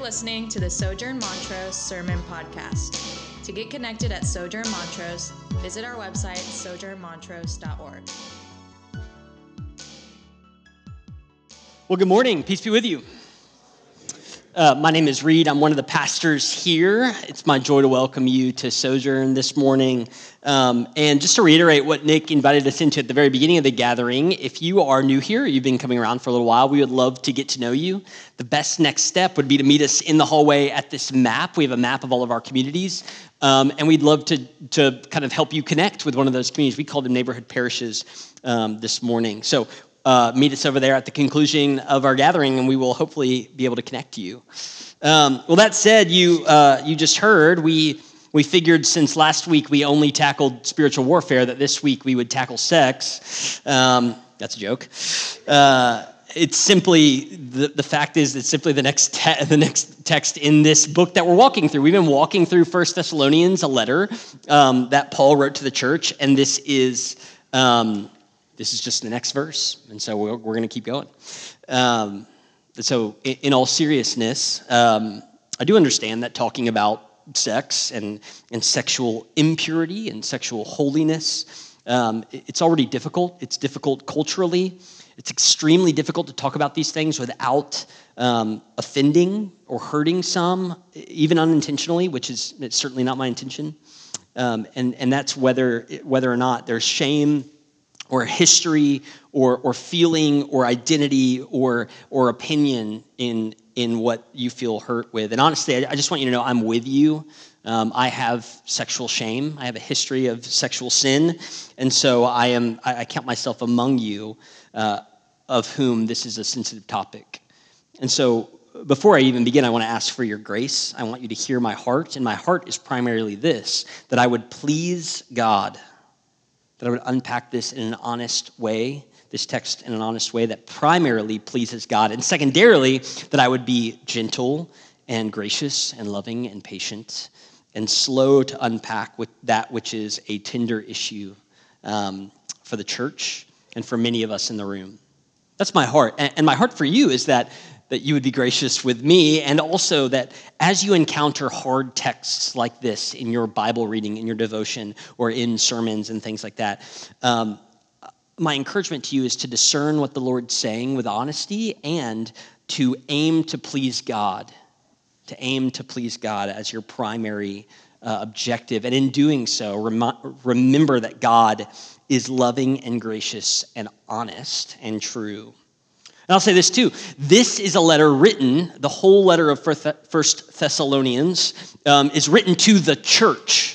You're listening to the Sojourn Montrose Sermon Podcast. To get connected at Sojourn Montrose, visit our website, sojournmontrose.org. Well, good morning. Peace be with you. Uh, my name is Reid. I'm one of the pastors here. It's my joy to welcome you to Sojourn this morning. Um, and just to reiterate what Nick invited us into at the very beginning of the gathering, if you are new here, you've been coming around for a little while, we would love to get to know you. The best next step would be to meet us in the hallway at this map. We have a map of all of our communities, um, and we'd love to, to kind of help you connect with one of those communities. We call them neighborhood parishes um, this morning. So uh, meet us over there at the conclusion of our gathering, and we will hopefully be able to connect to you. Um, well, that said, you uh, you just heard we we figured since last week we only tackled spiritual warfare that this week we would tackle sex. Um, that's a joke. Uh, it's simply the, the fact is it's simply the next te- the next text in this book that we're walking through. We've been walking through First Thessalonians, a letter um, that Paul wrote to the church, and this is. Um, this is just the next verse, and so we're, we're going to keep going. Um, so, in, all seriousness, um, I do understand that talking about sex and, and sexual impurity and sexual holiness, um, it's already difficult. It's difficult culturally. It's extremely difficult to talk about these things without um, offending or hurting some, even unintentionally, which is certainly not my intention. Um, and, and that's whether, whether or not there's shame or history or, or feeling or identity or, or opinion in, in what you feel hurt with. And honestly, I, just want you to know I'm with you. Um, I have sexual shame. I have a history of sexual sin. And so I, am, I, I count myself among you uh, of whom this is a sensitive topic. And so before I even begin, I want to ask for your grace. I want you to hear my heart. And my heart is primarily this that I would please God that I would unpack this in an honest way, this text in an honest way that primarily pleases God, and secondarily, that I would be gentle and gracious and loving and patient and slow to unpack with that which is a tender issue um, for the church and for many of us in the room. That's my heart. And my heart for you is that that you would be gracious with me, and also that as you encounter hard texts like this in your Bible reading, in your devotion, or in sermons and things like that, um, my encouragement to you is to discern what the Lord's saying with honesty and to aim to please God, to aim to please God as your primary uh, objective. And in doing so, rem- remember that God is loving and gracious and honest and true. And I'll say this too. This is a letter written, the whole letter of First Thessalonians um, is written to the church.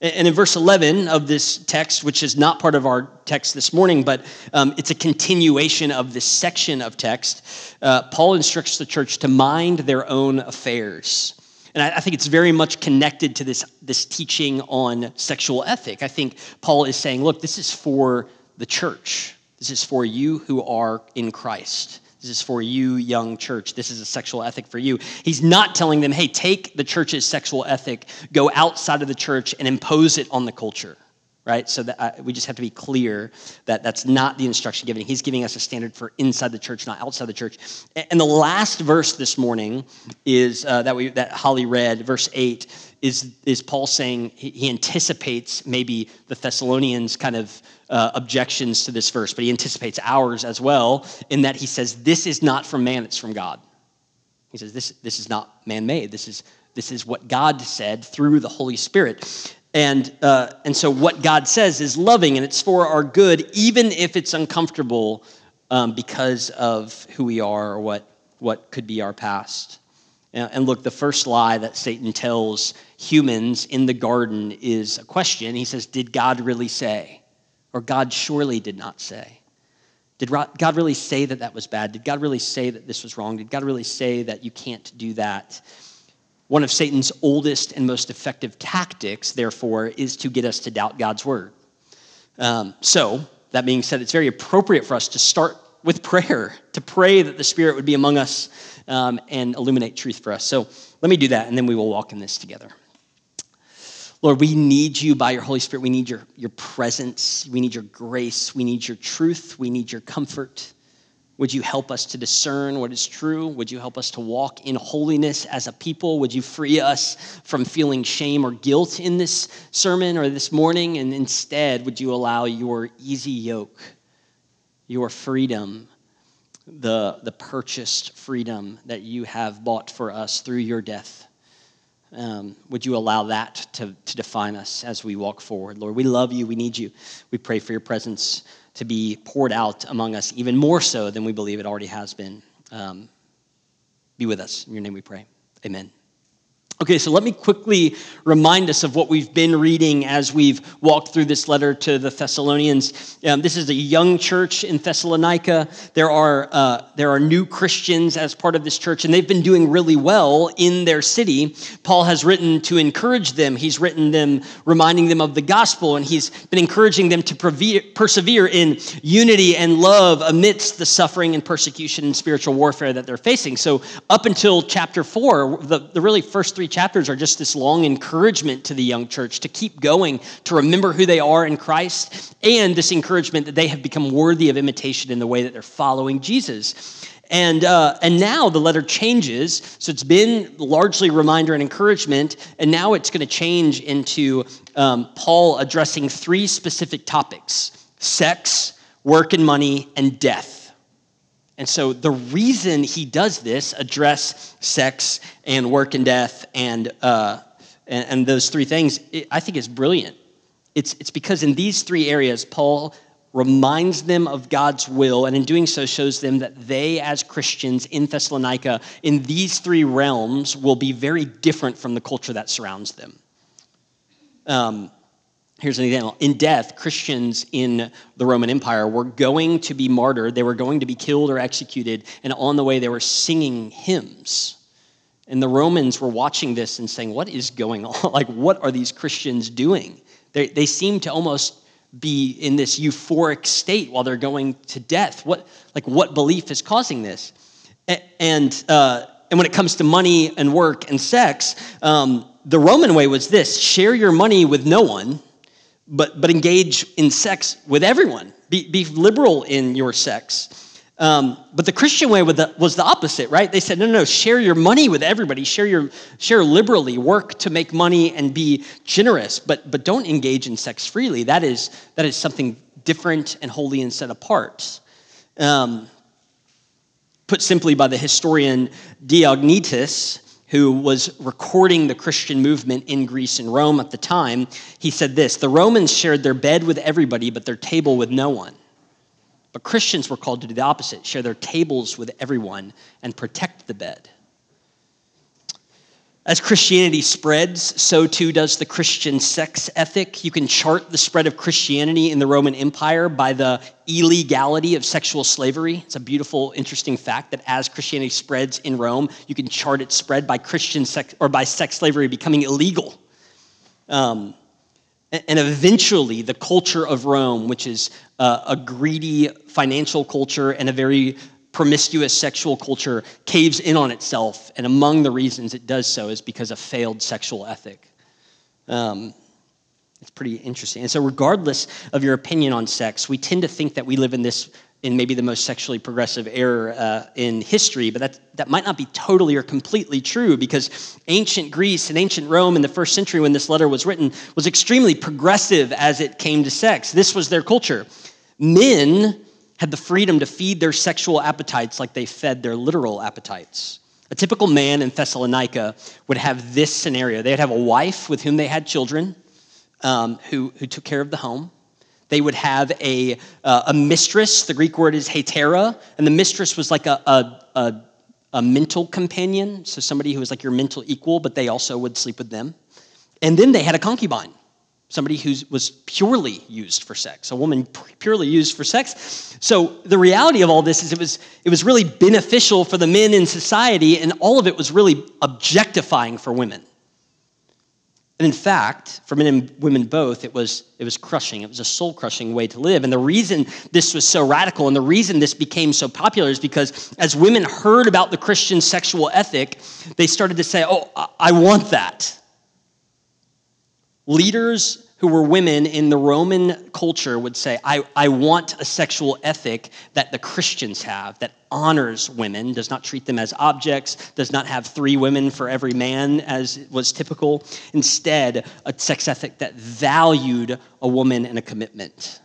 And in verse 11 of this text, which is not part of our text this morning, but um, it's a continuation of this section of text, uh, Paul instructs the church to mind their own affairs. And I, I think it's very much connected to this, this teaching on sexual ethic. I think Paul is saying, look, this is for the church. This is for you who are in Christ. This is for you, young church. This is a sexual ethic for you. He's not telling them, hey, take the church's sexual ethic, go outside of the church, and impose it on the culture, right? So that uh, we just have to be clear that that's not the instruction given. He's giving us a standard for inside the church, not outside the church. And the last verse this morning is uh, that we that Holly read, verse eight, is is Paul saying he, anticipates maybe the Thessalonians kind of uh, objections to this verse, but he anticipates ours as well, in that he says, This is not from man, it's from God. He says, This, this is not man made. This is, this is what God said through the Holy Spirit. And, uh, and so, what God says is loving and it's for our good, even if it's uncomfortable um, because of who we are or what, what could be our past. And look, the first lie that Satan tells humans in the garden is a question. He says, Did God really say? Or God surely did not say? Did God really say that that was bad? Did God really say that this was wrong? Did God really say that you can't do that? One of Satan's oldest and most effective tactics, therefore, is to get us to doubt God's word. Um, so, that being said, it's very appropriate for us to start with prayer, to pray that the Spirit would be among us um, and illuminate truth for us. So, let me do that, and then we will walk in this together. Lord, we need you by your Holy Spirit. We need your, your presence. We need your grace. We need your truth. We need your comfort. Would you help us to discern what is true? Would you help us to walk in holiness as a people? Would you free us from feeling shame or guilt in this sermon or this morning? And instead, would you allow your easy yoke, your freedom, the, the purchased freedom that you have bought for us through your death? Um, would you allow that to, to define us as we walk forward? Lord, we love you. We need you. We pray for your presence to be poured out among us even more so than we believe it already has been. Um, be with us. In your name we pray. Amen. Okay, so let me quickly remind us of what we've been reading as we've walked through this letter to the Thessalonians. Um, this is a young church in Thessalonica. There are, uh, there are new Christians as part of this church, and they've been doing really well in their city. Paul has written to encourage them, he's written them, reminding them of the gospel, and he's been encouraging them to persevere in unity and love amidst the suffering and persecution and spiritual warfare that they're facing. So, up until chapter four, the, the really first three chapters are just this long encouragement to the young church to keep going, to remember who they are in Christ, and this encouragement that they have become worthy of imitation in the way that they're following Jesus. And, uh, and now the letter changes. So it's been largely reminder and encouragement. And now it's going to change into um, Paul addressing three specific topics sex, work and money, and death. And so the reason he does this, address sex and work and death and, uh, and, and, those three things, it, I think is brilliant. It's, it's because in these three areas, Paul reminds them of God's will, and in doing so, shows them that they, as Christians in Thessalonica, in these three realms, will be very different from the culture that surrounds them. Um, Here's an example. In death, Christians in the Roman Empire were going to be martyred, they were going to be killed or executed, and on the way they were singing hymns. And the Romans were watching this and saying, What is going on? like, what are these Christians doing? They, they seem to almost be in this euphoric state while they're going to death. What, like, what belief is causing this? And, uh, and when it comes to money and work and sex, um, the Roman way was this share your money with no one but, but engage in sex with everyone. Be, be liberal in your sex. Um, but the Christian way the, was the opposite, right? They said, no, no, no, share your money with everybody. Share, your, share liberally. Work to make money and be generous, but, but don't engage in sex freely. That is, that is something different and holy and set apart. Um, put simply by the historian Diognetus, who was recording the Christian movement in Greece and Rome at the time, he said this The Romans shared their bed with everybody, but their table with no one. But Christians were called to do the opposite share their tables with everyone and protect the bed. As Christianity spreads, so too does the Christian sex ethic. You can chart the spread of Christianity in the Roman Empire by the illegality of sexual slavery. It's a beautiful, interesting fact that as Christianity spreads in Rome, you can chart its spread by Christian sex or by sex slavery becoming illegal. Um, and eventually, the culture of Rome, which is a greedy financial culture and a very promiscuous sexual culture caves in on itself, and among the reasons it does so is because of failed sexual ethic. Um, it's pretty interesting. And so, regardless of your opinion on sex, we tend to think that we live in this, in maybe the most sexually progressive era uh, in history, but that, that might not be totally or completely true because ancient Greece and ancient Rome in the first century when this letter was written was extremely progressive as it came to sex. This was their culture. Men had the freedom to feed their sexual appetites like they fed their literal appetites. A typical man in Thessalonica would have this scenario. They'd have a wife with whom they had children um, who, who took care of the home. They would have a, uh, a mistress. The Greek word is hetaira, and the mistress was like a, a, a, a mental companion, so somebody who was like your mental equal, but they also would sleep with them. And then they had a concubine somebody who was purely used for sex, a woman purely used for sex. So the reality of all this is it was, it was really beneficial for the men in society, and all of it was really objectifying for women. And in fact, for men and women both, it was, it was crushing. It was a soul crushing way to live. And the reason this was so radical and the reason this became so popular is because as women heard about the Christian sexual ethic, they started to say, Oh, I want that leaders who were women in the Roman culture would say, I, I want a sexual ethic that the Christians have, that honors women, does not treat them as objects, does not have three women for every man, as was typical. Instead, a sex ethic that valued a woman and a commitment.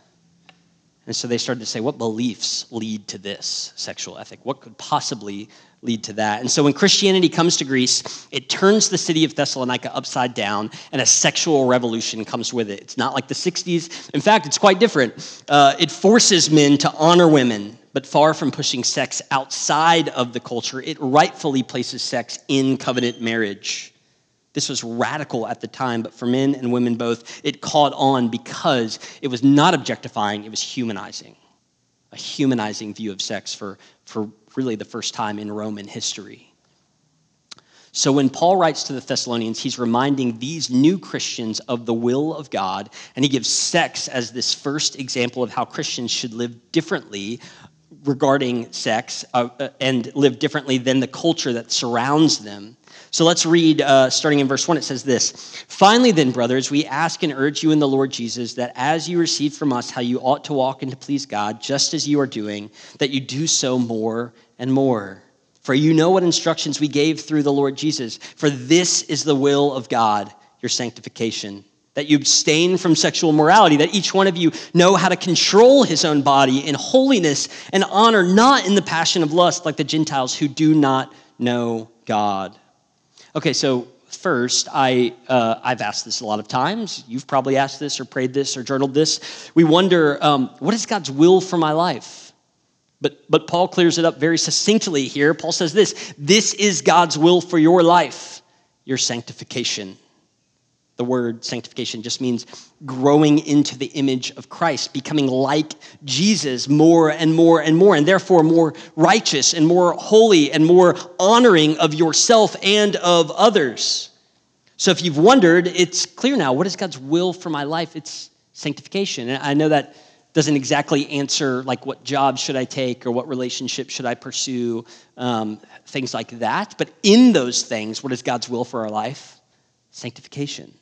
And so they started to say, what beliefs lead to this sexual ethic? What could possibly lead to that? And so when Christianity comes to Greece, it turns the city of Thessalonica upside down, and a sexual revolution comes with it. It's not like the 60s. In fact, it's quite different. Uh, it forces men to honor women, but far from pushing sex outside of the culture, it rightfully places sex in covenant marriage. This was radical at the time, but for men and women both, it caught on because it was not objectifying, it was humanizing. A humanizing view of sex for, for really the first time in Roman history. So when Paul writes to the Thessalonians, he's reminding these new Christians of the will of God, and he gives sex as this first example of how Christians should live differently regarding sex uh, uh and live differently than the culture that surrounds them. So let's read, uh, starting in verse 1, it says this Finally, then, brothers, we ask and urge you in the Lord Jesus that as you receive from us how you ought to walk and to please God, just as you are doing, that you do so more and more. For you know what instructions we gave through the Lord Jesus. For this is the will of God, your sanctification that you abstain from sexual morality, that each one of you know how to control his own body in holiness and honor, not in the passion of lust like the Gentiles who do not know God. Okay, so first, I, uh, I've asked this a lot of times. You've probably asked this or prayed this or journaled this. We wonder, um, what is God's will for my life? But, but Paul clears it up very succinctly here. Paul says this this is God's will for your life, your sanctification. The word sanctification just means growing into the image of Christ, becoming like Jesus more and more and more, and therefore more righteous and more holy and more honoring of yourself and of others. So if you've wondered, it's clear now what is God's will for my life? It's sanctification. And I know that doesn't exactly answer like what job should I take or what relationship should I pursue, um, things like that. But in those things, what is God's will for our life? Sanctification.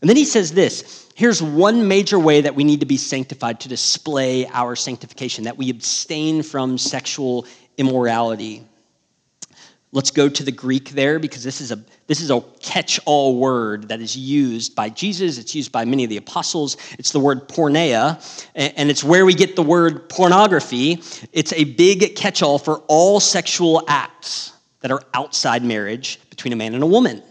And then he says this here's one major way that we need to be sanctified to display our sanctification, that we abstain from sexual immorality. Let's go to the Greek there because this is a this is a catch-all word that is used by Jesus. It's used by many of the apostles. It's the word porneia, and it's where we get the word pornography. It's a big catch-all for all sexual acts that are outside marriage between a man and a woman.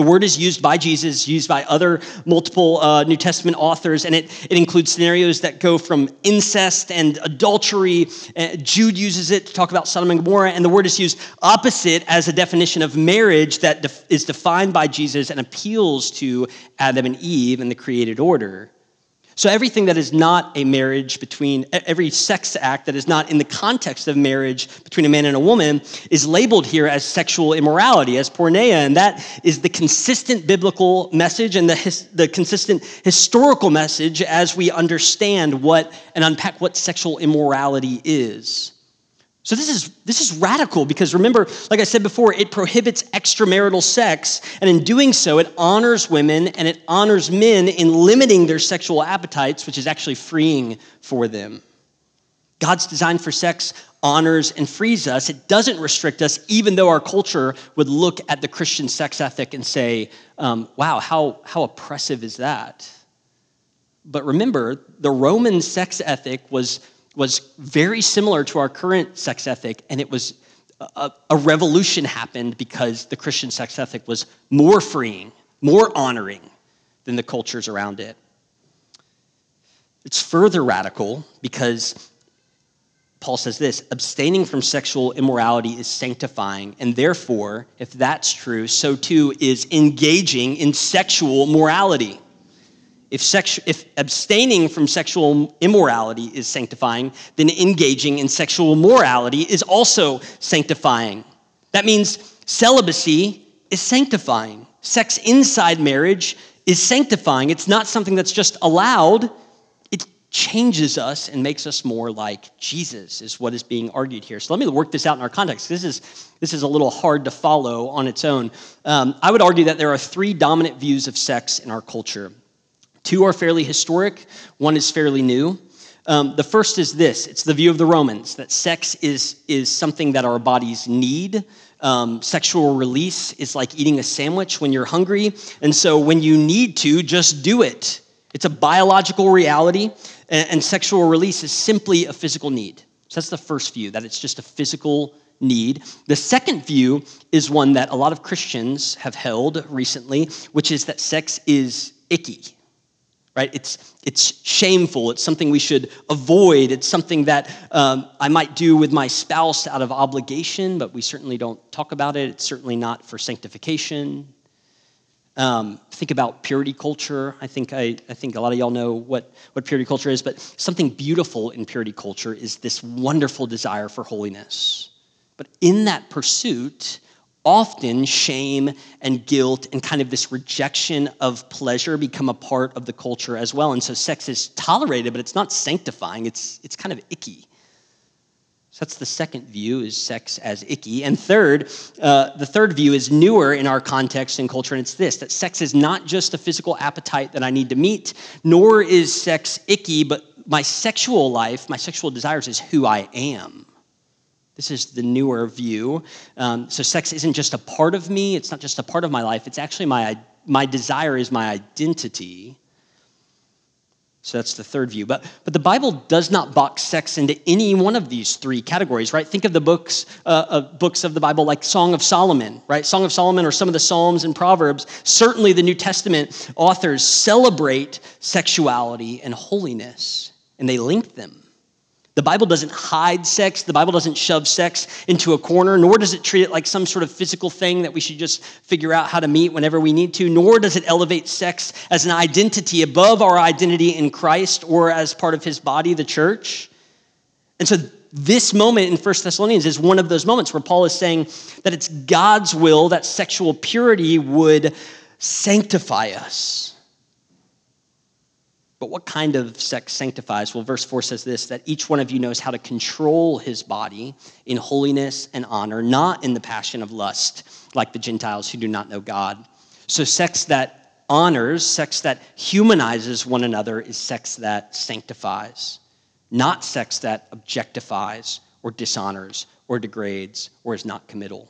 The word is used by Jesus, used by other multiple uh, New Testament authors, and it, it includes scenarios that go from incest and adultery. Uh, Jude uses it to talk about Sodom and Gomorrah, and the word is used opposite as a definition of marriage that def- is defined by Jesus and appeals to Adam and Eve and the created order. So, everything that is not a marriage between, every sex act that is not in the context of marriage between a man and a woman is labeled here as sexual immorality, as porneia. And that is the consistent biblical message and the, his, the consistent historical message as we understand what and unpack what sexual immorality is. So this is this is radical because remember, like I said before, it prohibits extramarital sex, and in doing so, it honors women and it honors men in limiting their sexual appetites, which is actually freeing for them. God's design for sex honors and frees us. It doesn't restrict us, even though our culture would look at the Christian sex ethic and say, um, wow, how, how oppressive is that? But remember, the Roman sex ethic was was very similar to our current sex ethic, and it was a, a, revolution happened because the Christian sex ethic was more freeing, more honoring than the cultures around it. It's further radical because Paul says this abstaining from sexual immorality is sanctifying, and therefore, if that's true, so too is engaging in sexual morality. If, if abstaining from sexual immorality is sanctifying, then engaging in sexual morality is also sanctifying. That means celibacy is sanctifying. Sex inside marriage is sanctifying. It's not something that's just allowed, it changes us and makes us more like Jesus, is what is being argued here. So let me work this out in our context. This is, this is a little hard to follow on its own. Um, I would argue that there are three dominant views of sex in our culture Two are fairly historic, one is fairly new. Um, the first is this it's the view of the Romans that sex is, is something that our bodies need. Um, sexual release is like eating a sandwich when you're hungry. And so when you need to, just do it. It's a biological reality, and, and sexual release is simply a physical need. So that's the first view, that it's just a physical need. The second view is one that a lot of Christians have held recently, which is that sex is icky right? It's, it's shameful. It's something we should avoid. It's something that um, I might do with my spouse out of obligation, but we certainly don't talk about it. It's certainly not for sanctification. Um, think about purity culture. I think, I, I think a lot of y'all know what, what purity culture is, but something beautiful in purity culture is this wonderful desire for holiness. But in that pursuit, often shame and guilt and kind of this rejection of pleasure become a part of the culture as well. And so sex is tolerated, but it's not sanctifying, it's, it's kind of icky. So that's the second view is sex as icky. And third, uh, the third view is newer in our context and culture, and it's this that sex is not just a physical appetite that I need to meet, nor is sex icky, but my sexual life, my sexual desires is who I am. This is the newer view. Um, so, sex isn't just a part of me, it's not just a part of my life, it's actually my, my desire is my identity. So that's the third view. But, but the Bible does not box sex into any one of these three categories, right? Think of the books, uh, of books of the Bible like Song of Solomon, right? Song of Solomon or some of the Psalms and Proverbs. Certainly the New Testament authors celebrate sexuality and holiness, and they link them. The Bible doesn't hide sex. The Bible doesn't shove sex into a corner, nor does it treat it like some sort of physical thing that we should just figure out how to meet whenever we need to, nor does it elevate sex as an identity above our identity in Christ or as part of his body, the church. And so this moment in 1 Thessalonians is one of those moments where Paul is saying that it's God's will that sexual purity would sanctify us. But what kind of sex sanctifies? Well, verse 4 says this that each one of you knows how to control his body in holiness and honor, not in the passion of lust, like the Gentiles who do not know God. So, sex that honors, sex that humanizes one another, is sex that sanctifies, not sex that objectifies or dishonors or degrades or is not committal.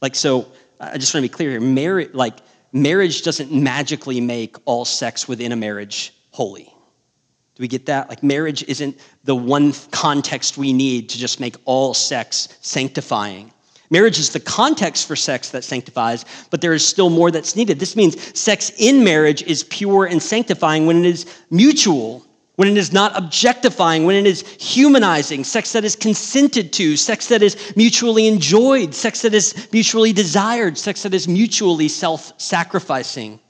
Like, so, I just want to be clear here. Marriage, like, marriage doesn't magically make all sex within a marriage holy. Do we get that? Like, marriage isn't the one context we need to just make all sex sanctifying. Marriage is the context for sex that sanctifies, but there is still more that's needed. This means sex in marriage is pure and sanctifying when it is mutual when it is not objectifying, when it is humanizing, sex that is consented to, sex that is mutually enjoyed, sex that is mutually desired, sex that is mutually self sacrificing.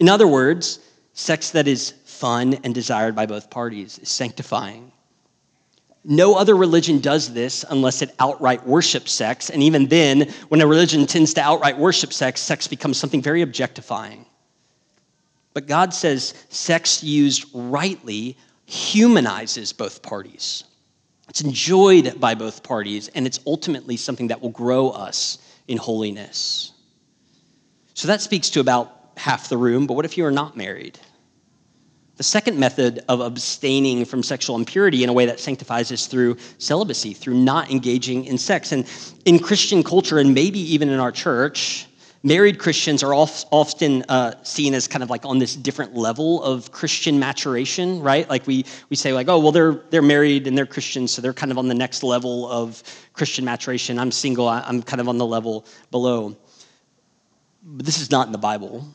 In other words, sex that is fun and desired by both parties is sanctifying. No other religion does this unless it outright worships sex. And even then, when a religion tends to outright worship sex, sex becomes something very objectifying. But God says sex used rightly humanizes both parties. It's enjoyed by both parties, and it's ultimately something that will grow us in holiness. So that speaks to about half the room, but what if you are not married? The second method of abstaining from sexual impurity in a way that sanctifies is through celibacy, through not engaging in sex. And in Christian culture, and maybe even in our church, married Christians are often uh, seen as kind of like on this different level of Christian maturation, right? Like we, we say like, oh, well, they're, they're married and they're Christians, so they're kind of on the next level of Christian maturation. I'm single, I'm kind of on the level below. But this is not in the Bible.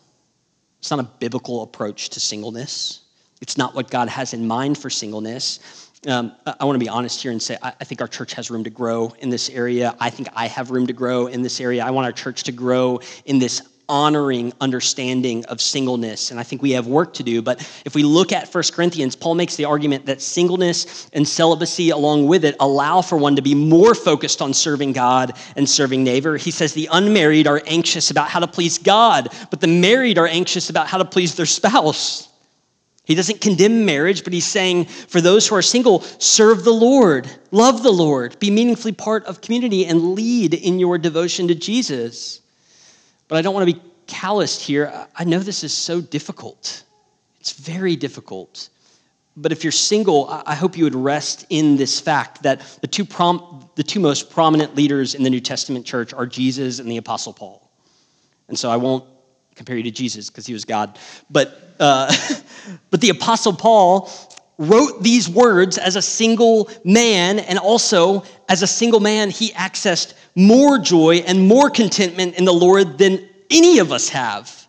It's not a biblical approach to singleness. It's not what God has in mind for singleness. Um, I want to be honest here and say I, I think our church has room to grow in this area. I think I have room to grow in this area. I want our church to grow in this honoring understanding of singleness. And I think we have work to do. But if we look at 1 Corinthians, Paul makes the argument that singleness and celibacy, along with it, allow for one to be more focused on serving God and serving neighbor. He says the unmarried are anxious about how to please God, but the married are anxious about how to please their spouse. He doesn't condemn marriage, but he's saying for those who are single, serve the Lord, love the Lord, be meaningfully part of community, and lead in your devotion to Jesus. But I don't want to be calloused here. I know this is so difficult. It's very difficult. But if you're single, I hope you would rest in this fact that the two, prom- the two most prominent leaders in the New Testament church are Jesus and the Apostle Paul. And so I won't compare you to Jesus because he was God. But, uh, but the Apostle Paul wrote these words as a single man, and also as a single man, he accessed more joy and more contentment in the Lord than any of us have.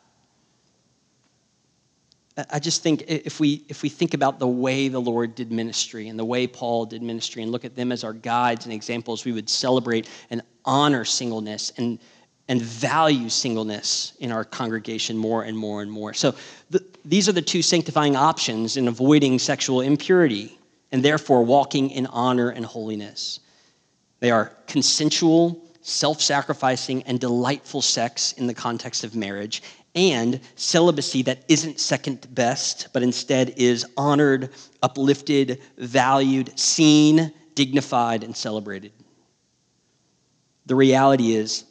I just think if we, if we think about the way the Lord did ministry and the way Paul did ministry and look at them as our guides and examples, we would celebrate and honor singleness and, and value singleness in our congregation more and more and more. So the, these are the two sanctifying options in avoiding sexual impurity and therefore walking in honor and holiness. They are consensual, self sacrificing, and delightful sex in the context of marriage, and celibacy that isn't second best, but instead is honored, uplifted, valued, seen, dignified, and celebrated. The reality is,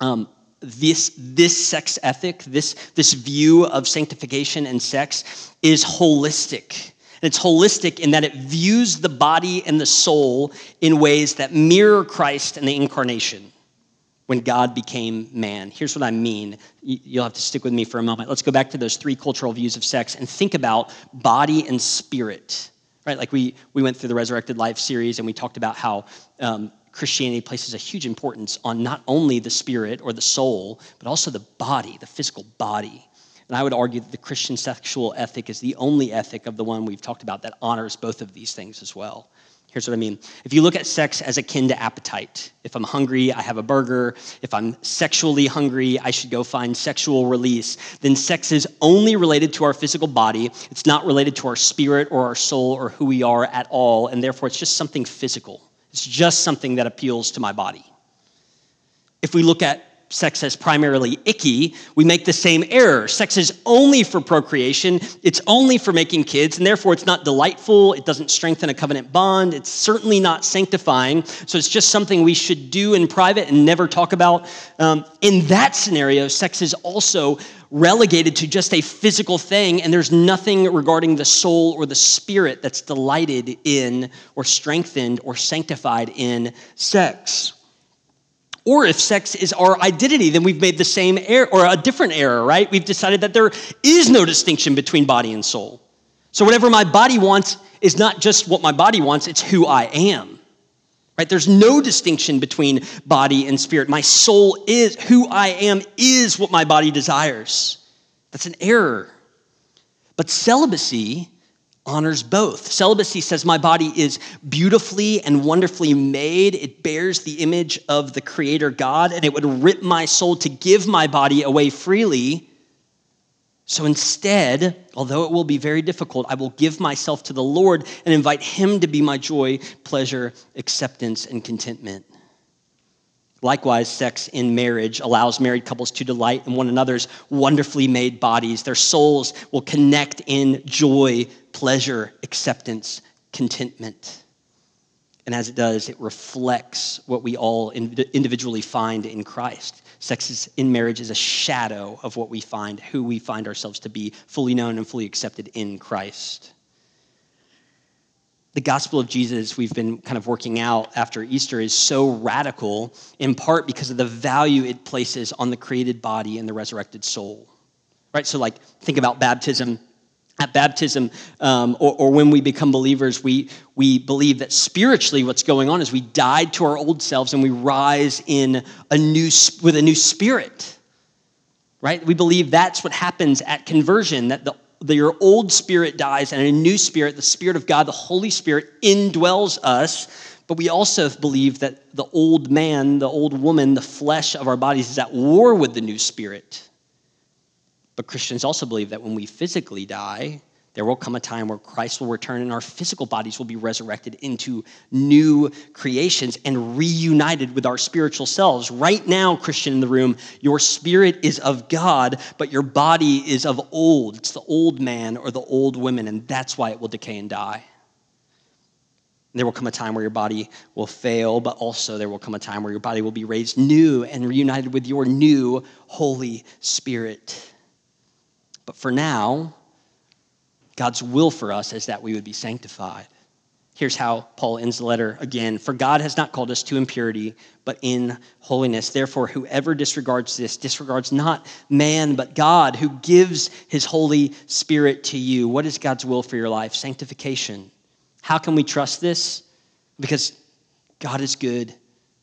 um, this, this sex ethic, this, this view of sanctification and sex is holistic. It's holistic in that it views the body and the soul in ways that mirror Christ and the incarnation when God became man. Here's what I mean. You'll have to stick with me for a moment. Let's go back to those three cultural views of sex and think about body and spirit. Right? Like we, we went through the Resurrected Life series and we talked about how um, Christianity places a huge importance on not only the spirit or the soul, but also the body, the physical body. And I would argue that the Christian sexual ethic is the only ethic of the one we've talked about that honors both of these things as well. Here's what I mean. If you look at sex as akin to appetite, if I'm hungry, I have a burger. If I'm sexually hungry, I should go find sexual release. Then sex is only related to our physical body. It's not related to our spirit or our soul or who we are at all. And therefore, it's just something physical. It's just something that appeals to my body. If we look at sex as primarily icky, we make the same error. Sex is only for procreation, it's only for making kids, and therefore it's not delightful, it doesn't strengthen a covenant bond, it's certainly not sanctifying. So it's just something we should do in private and never talk about. Um, in that scenario, sex is also relegated to just a physical thing, and there's nothing regarding the soul or the spirit that's delighted in or strengthened or sanctified in sex. Or if sex is our identity, then we've made the same error or a different error, right? We've decided that there is no distinction between body and soul. So whatever my body wants is not just what my body wants, it's who I am. Right? There's no distinction between body and spirit. My soul is who I am is what my body desires. That's an error. But celibacy honors both. Celibacy says, My body is beautifully and wonderfully made. It bears the image of the Creator God, and it would rip my soul to give my body away freely. So instead, although it will be very difficult, I will give myself to the Lord and invite Him to be my joy, pleasure, acceptance, and contentment. Likewise, sex in marriage allows married couples to delight in one another's wonderfully made bodies. Their souls will connect in joy, pleasure, acceptance, contentment. And as it does, it reflects what we all individually find in Christ. Sex is, in marriage is a shadow of what we find, who we find ourselves to be, fully known and fully accepted in Christ. The gospel of Jesus we've been kind of working out after Easter is so radical, in part because of the value it places on the created body and the resurrected soul. Right? So, like, think about baptism at baptism um, or, or, when we become believers, we, we believe that spiritually what's going on is we died to our old selves and we rise in a new, with a new spirit. Right? We believe that's what happens at conversion, that the, the, your old spirit dies and a new spirit, the Spirit of God, the Holy Spirit, indwells us. But we also believe that the old man, the old woman, the flesh of our bodies is at war with the new spirit. But Christians also believe that when we physically die, there will come a time where Christ will return and our physical bodies will be resurrected into new creations and reunited with our spiritual selves. Right now, Christian in the room, your spirit is of God, but your body is of old. It's the old man or the old woman, and that's why it will decay and die. There will come a time where your body will fail, but also there will come a time where your body will be raised new and reunited with your new Holy Spirit. But for now, God's will for us is that we would be sanctified. Here's how Paul ends the letter again For God has not called us to impurity, but in holiness. Therefore, whoever disregards this disregards not man, but God, who gives his Holy Spirit to you. What is God's will for your life? Sanctification. How can we trust this? Because God is good,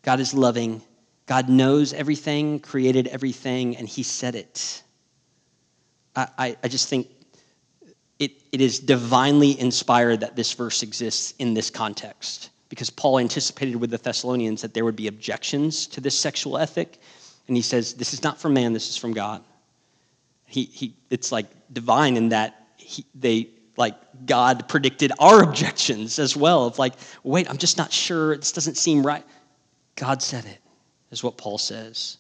God is loving, God knows everything, created everything, and he said it. I, I, just think it, it is divinely inspired that this verse exists in this context because Paul anticipated with the Thessalonians that there would be objections to this sexual ethic. And he says, This is not from man, this is from God. He, he, it's like divine in that he, they, like, God predicted our objections as well of like, wait, I'm just not sure, this doesn't seem right. God said it, is what Paul says.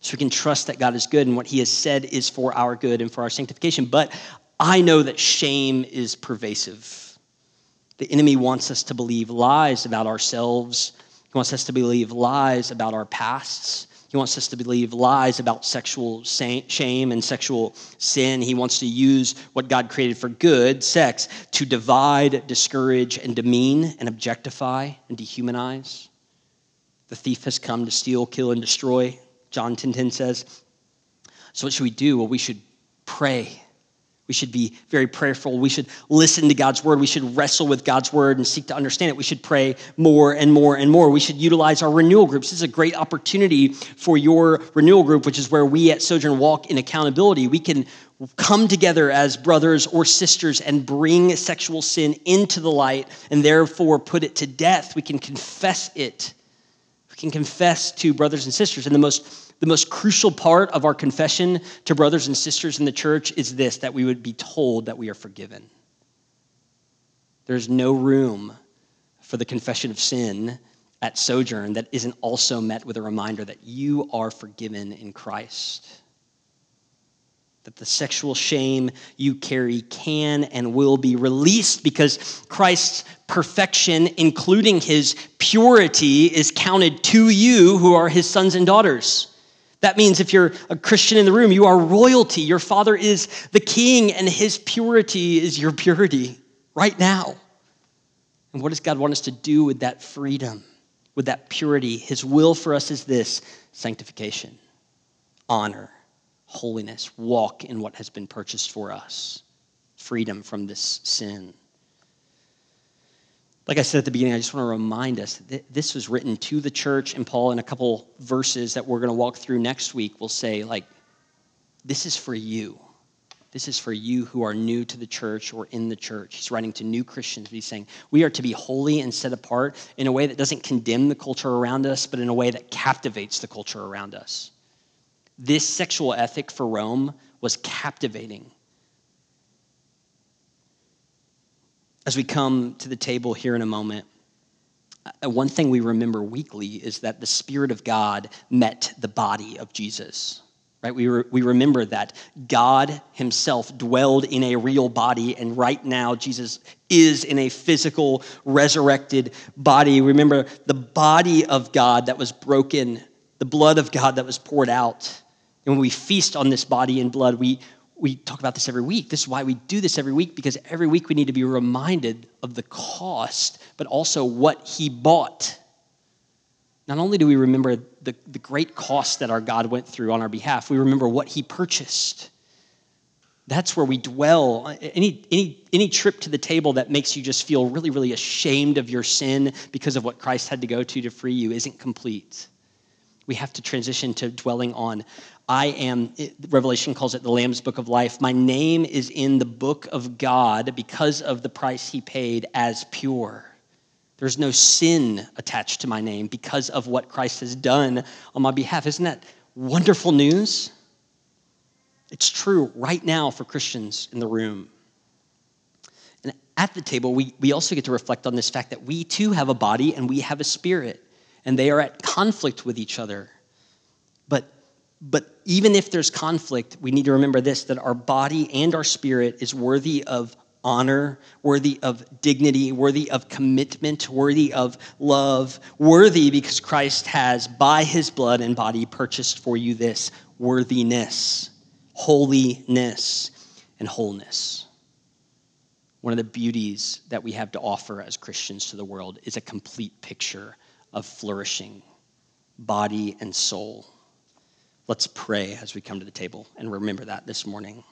So we can trust that God is good and what he has said is for our good and for our sanctification. But I know that shame is pervasive. The enemy wants us to believe lies about ourselves. He wants us to believe lies about our pasts. He wants us to believe lies about sexual shame and sexual sin. He wants to use what God created for good, sex, to divide, discourage, and demean and objectify and dehumanize. The thief has come to steal, kill, and destroy. John 10:10 10, 10 says. So what should we do? Well, we should pray we should be very prayerful. We should listen to God's word. We should wrestle with God's word and seek to understand it. We should pray more and more and more. We should utilize our renewal groups. This is a great opportunity for your renewal group, which is where we at Sojourn walk in accountability. We can come together as brothers or sisters and bring sexual sin into the light and therefore put it to death. We can confess it. Can confess to brothers and sisters. And the most the most crucial part of our confession to brothers and sisters in the church is this that we would be told that we are forgiven. There's no room for the confession of sin at Sojourn that isn't also met with a reminder that you are forgiven in Christ. That the sexual shame you carry can and will be released because Christ's perfection, including his purity, is counted to you who are his sons and daughters. That means if you're a Christian in the room, you are royalty. Your father is the king, and his purity is your purity right now. And what does God want us to do with that freedom, with that purity? His will for us is this sanctification, honor, holiness, walk in what has been purchased for us, freedom from this sin. Like I said at the beginning, I just want to remind us that this was written to the church, and Paul, in a couple verses that we're going to walk through next week, will say, like, this is for you. This is for you who are new to the church or in the church. He's writing to new Christians. He's saying, We are to be holy and set apart in a way that doesn't condemn the culture around us, but in a way that captivates the culture around us. This sexual ethic for Rome was captivating. As we come to the table here in a moment, uh, one thing we remember weekly is that the Spirit of God met the body of Jesus. Right? We, re- we remember that God Himself dwelled in a real body, and right now Jesus is in a physical, resurrected body. Remember the body of God that was broken, the blood of God that was poured out. And when we feast on this body and blood, we, we talk about this every week. This is why we do this every week, because every week we need to be reminded of the cost, but also what he bought. Not only do we remember the, the great cost that our God went through on our behalf, we remember what he purchased. That's where we dwell. Any, any, any trip to the table that makes you just feel really, really ashamed of your sin because of what Christ had to go to to free you isn't complete. We have to transition to dwelling on I am, Revelation calls it the Lamb's Book of Life. My name is in the book of God because of the price he paid as pure. There's no sin attached to my name because of what Christ has done on my behalf. Isn't that wonderful news? It's true right now for Christians in the room. And at the table, we, we also get to reflect on this fact that we too have a body and we have a spirit, and they are at conflict with each other. But but even if there's conflict, we need to remember this that our body and our spirit is worthy of honor, worthy of dignity, worthy of commitment, worthy of love, worthy because Christ has, by his blood and body, purchased for you this worthiness, holiness, and wholeness. one of the beauties that we have to offer as Christians to the world is a complete picture of flourishing, body and soul. Let's pray as we come to the table and remember that this morning.